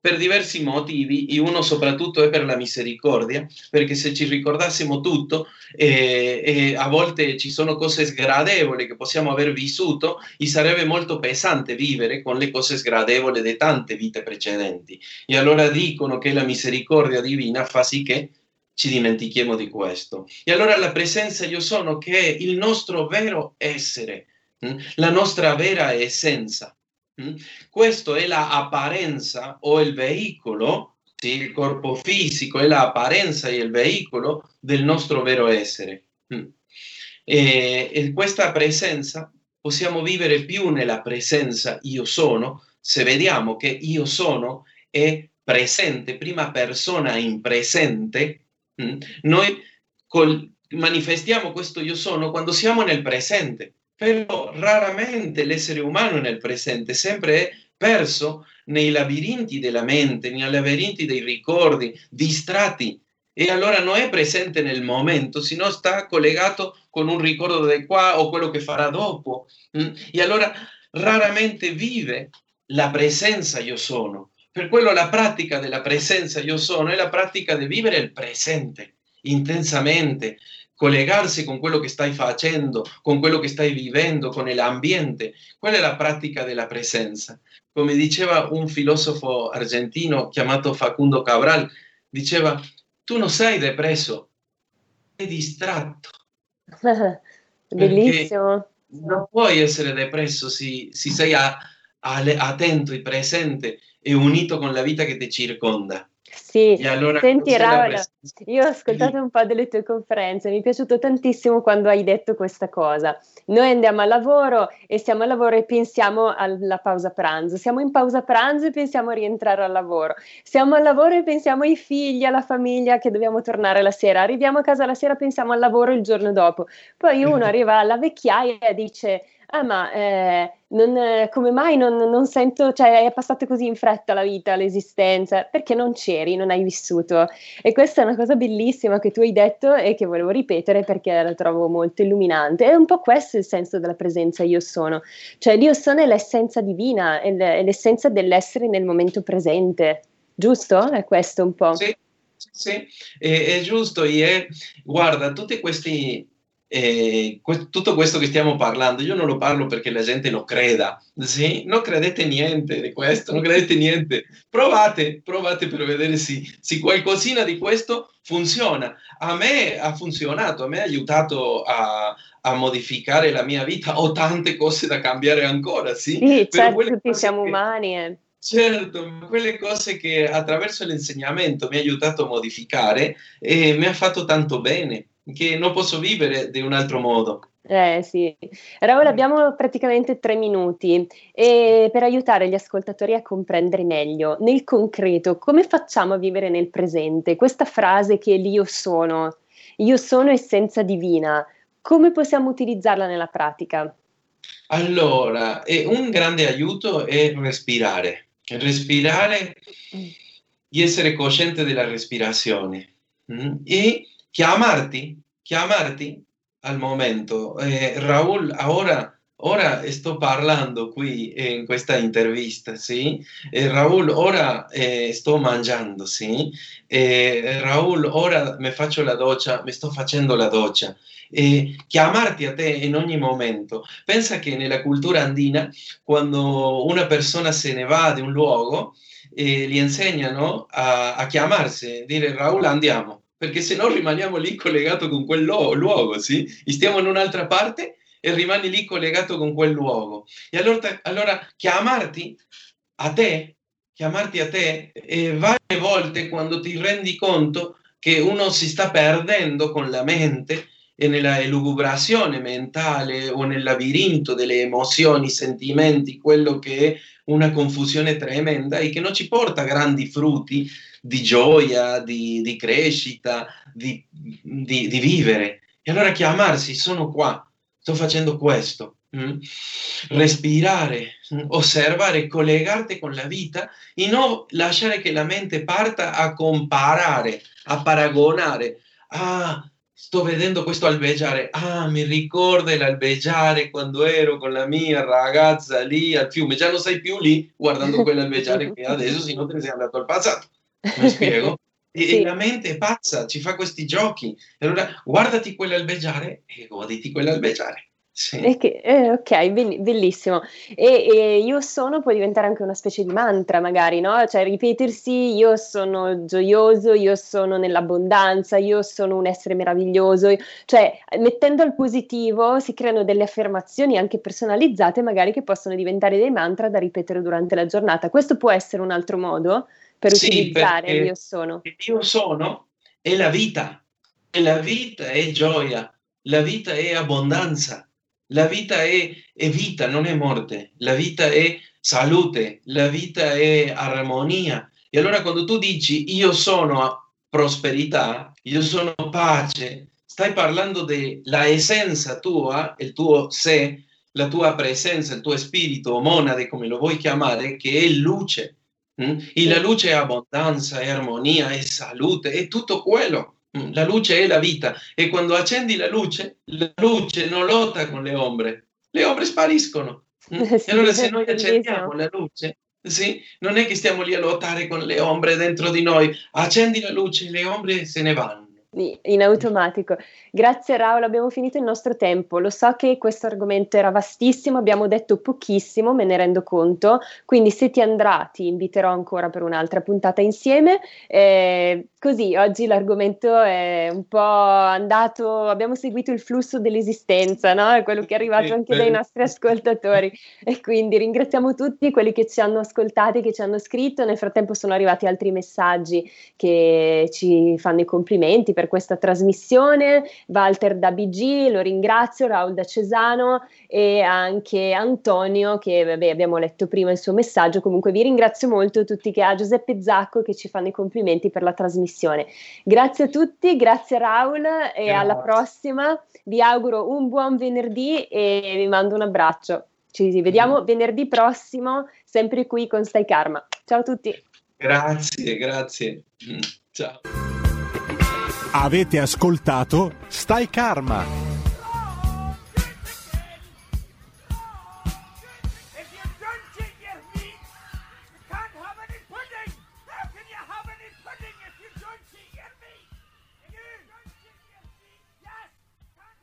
per diversi motivi e uno soprattutto è per la misericordia, perché se ci ricordassimo tutto, eh, eh, a volte ci sono cose sgradevoli che possiamo aver vissuto e sarebbe molto pesante vivere con le cose sgradevoli di tante vite precedenti. E allora dicono che la misericordia divina fa sì che ci dimentichiamo di questo. E allora la presenza io sono che è il nostro vero essere, hm? la nostra vera essenza. Mm? Questo è l'apparenza o il veicolo, sì, il corpo fisico è l'apparenza e il veicolo del nostro vero essere. Mm. E, e questa presenza possiamo vivere più nella presenza io sono se vediamo che io sono è presente, prima persona in presente, mm, noi col, manifestiamo questo io sono quando siamo nel presente però raramente l'essere umano nel presente sempre è perso nei labirinti della mente, nei labirinti dei ricordi, distratti. E allora non è presente nel momento, sino sta collegato con un ricordo di qua o quello che farà dopo. Mm? E allora raramente vive la presenza io sono, Per quello la pratica della presenza io sono è la pratica di vivere il presente intensamente, collegarsi con quello che stai facendo, con quello che stai vivendo, con l'ambiente. Quella è la pratica della presenza. Come diceva un filosofo argentino chiamato Facundo Cabral, diceva, tu non sei depresso, sei distratto. Bellissimo. Non puoi essere depresso se, se sei a, a, attento e presente e unito con la vita che ti circonda. Sì, allora, senti Raul, io ho ascoltato un po' delle tue conferenze, mi è piaciuto tantissimo quando hai detto questa cosa. Noi andiamo al lavoro e siamo al lavoro e pensiamo alla pausa pranzo, siamo in pausa pranzo e pensiamo a rientrare al lavoro, siamo al lavoro e pensiamo ai figli, alla famiglia che dobbiamo tornare la sera, arriviamo a casa la sera e pensiamo al lavoro il giorno dopo. Poi uno arriva alla vecchiaia e dice ah ma eh, non, eh, come mai non, non, sento, cioè è passata così in fretta la vita, l'esistenza, perché non c'eri, non hai vissuto. E questa è una cosa bellissima che tu hai detto e che volevo ripetere perché la trovo molto illuminante. È un po' questo il senso della presenza io sono, cioè io sono è l'essenza divina, è, l'essenza dell'essere nel momento presente, giusto? È questo un po'. Sì, sì, è, è giusto. E guarda, tutti questi eh, que- tutto questo che stiamo parlando, io non lo parlo perché la gente lo creda, sì? non credete niente di questo, non credete niente, provate, provate per vedere se, se qualcosina di questo funziona. A me ha funzionato, a me ha aiutato a, a modificare la mia vita, ho tante cose da cambiare ancora, sì? Sì, certo, tutti siamo che... umani. Eh. Certo, quelle cose che attraverso l'insegnamento mi ha aiutato a modificare e mi ha fatto tanto bene che non posso vivere di un altro modo. Eh sì, Raul abbiamo praticamente tre minuti e per aiutare gli ascoltatori a comprendere meglio, nel concreto, come facciamo a vivere nel presente? Questa frase che l'io sono, io sono essenza divina, come possiamo utilizzarla nella pratica? Allora, un grande aiuto è respirare, respirare e essere cosciente della respirazione mm? e chiamarti, chiamarti al momento. Eh, Raul, ora, ora sto parlando qui in questa intervista, sì? Eh, Raul, ora eh, sto mangiando, sì? Eh, Raul, ora mi faccio la doccia, mi sto facendo la doccia. Chiamarti a te in ogni momento. Pensa che nella cultura andina, quando una persona se ne va di un luogo, eh, gli insegnano a, a chiamarsi, dire Raul andiamo perché se no rimaniamo lì collegato con quel luogo, sì? Stiamo in un'altra parte e rimani lì collegato con quel luogo. E allora, allora chiamarti a te, chiamarti a te, e varie volte quando ti rendi conto che uno si sta perdendo con la mente e nella elugubrazione mentale o nel labirinto delle emozioni, sentimenti, quello che è una confusione tremenda e che non ci porta grandi frutti di gioia, di, di crescita, di, di, di, vivere. E allora chiamarsi, sono qua, sto facendo questo. Mm? Respirare, mm? osservare, collegarti con la vita e non lasciare che la mente parta a comparare, a paragonare. Ah, sto vedendo questo albeggiare, ah, mi ricorda l'albeggiare quando ero con la mia ragazza lì al fiume, già non sei più lì guardando quell'albeggiare che adesso, se no te ne sei andato al passato. Mi spiego? E, sì. la mente è pazza, ci fa questi giochi. E allora guardati quell'albeggiare e goditi quell'albeggiare. Sì. Che, eh, ok, bellissimo. E, e, io sono può diventare anche una specie di mantra, magari, no? Cioè ripetersi: io sono gioioso, io sono nell'abbondanza, io sono un essere meraviglioso. Cioè, mettendo al positivo si creano delle affermazioni anche personalizzate, magari che possono diventare dei mantra da ripetere durante la giornata. Questo può essere un altro modo per sì, utilizzare io sono. Io sono è la vita, e la vita è gioia, la vita è abbondanza la vita è, è vita, non è morte. La vita è salute, la vita è armonia. E allora quando tu dici io sono prosperità, io sono pace, stai parlando della essenza tua, il tuo sé, la tua presenza, il tuo spirito, monade, come lo vuoi chiamare, che è luce. Mm? E la luce è abbondanza, è armonia, è salute, è tutto quello. Mm, la luce è la vita e quando accendi la luce, la luce non lotta con le ombre, le ombre spariscono. Mm? E allora se noi accendiamo la luce, Sì, non è che stiamo lì a lottare con le ombre dentro di noi. Accendi la luce, le ombre se ne vanno in automatico. Grazie Raul, abbiamo finito il nostro tempo. Lo so che questo argomento era vastissimo, abbiamo detto pochissimo, me ne rendo conto, quindi se ti andrà ti inviterò ancora per un'altra puntata insieme. Eh, così, oggi l'argomento è un po' andato, abbiamo seguito il flusso dell'esistenza, no? È quello che è arrivato anche dai nostri ascoltatori e quindi ringraziamo tutti quelli che ci hanno ascoltati, che ci hanno scritto. Nel frattempo sono arrivati altri messaggi che ci fanno i complimenti per questa trasmissione. Walter da BG, lo ringrazio, Raul da Cesano e anche Antonio che vabbè, abbiamo letto prima il suo messaggio, comunque vi ringrazio molto tutti che ha Giuseppe Zacco che ci fanno i complimenti per la trasmissione. Grazie a tutti, grazie Raul e grazie. alla prossima, vi auguro un buon venerdì e vi mando un abbraccio. Ci vediamo venerdì prossimo, sempre qui con Stai Karma. Ciao a tutti. Grazie, grazie. Mm, ciao. Avete ascoltato Stai Karma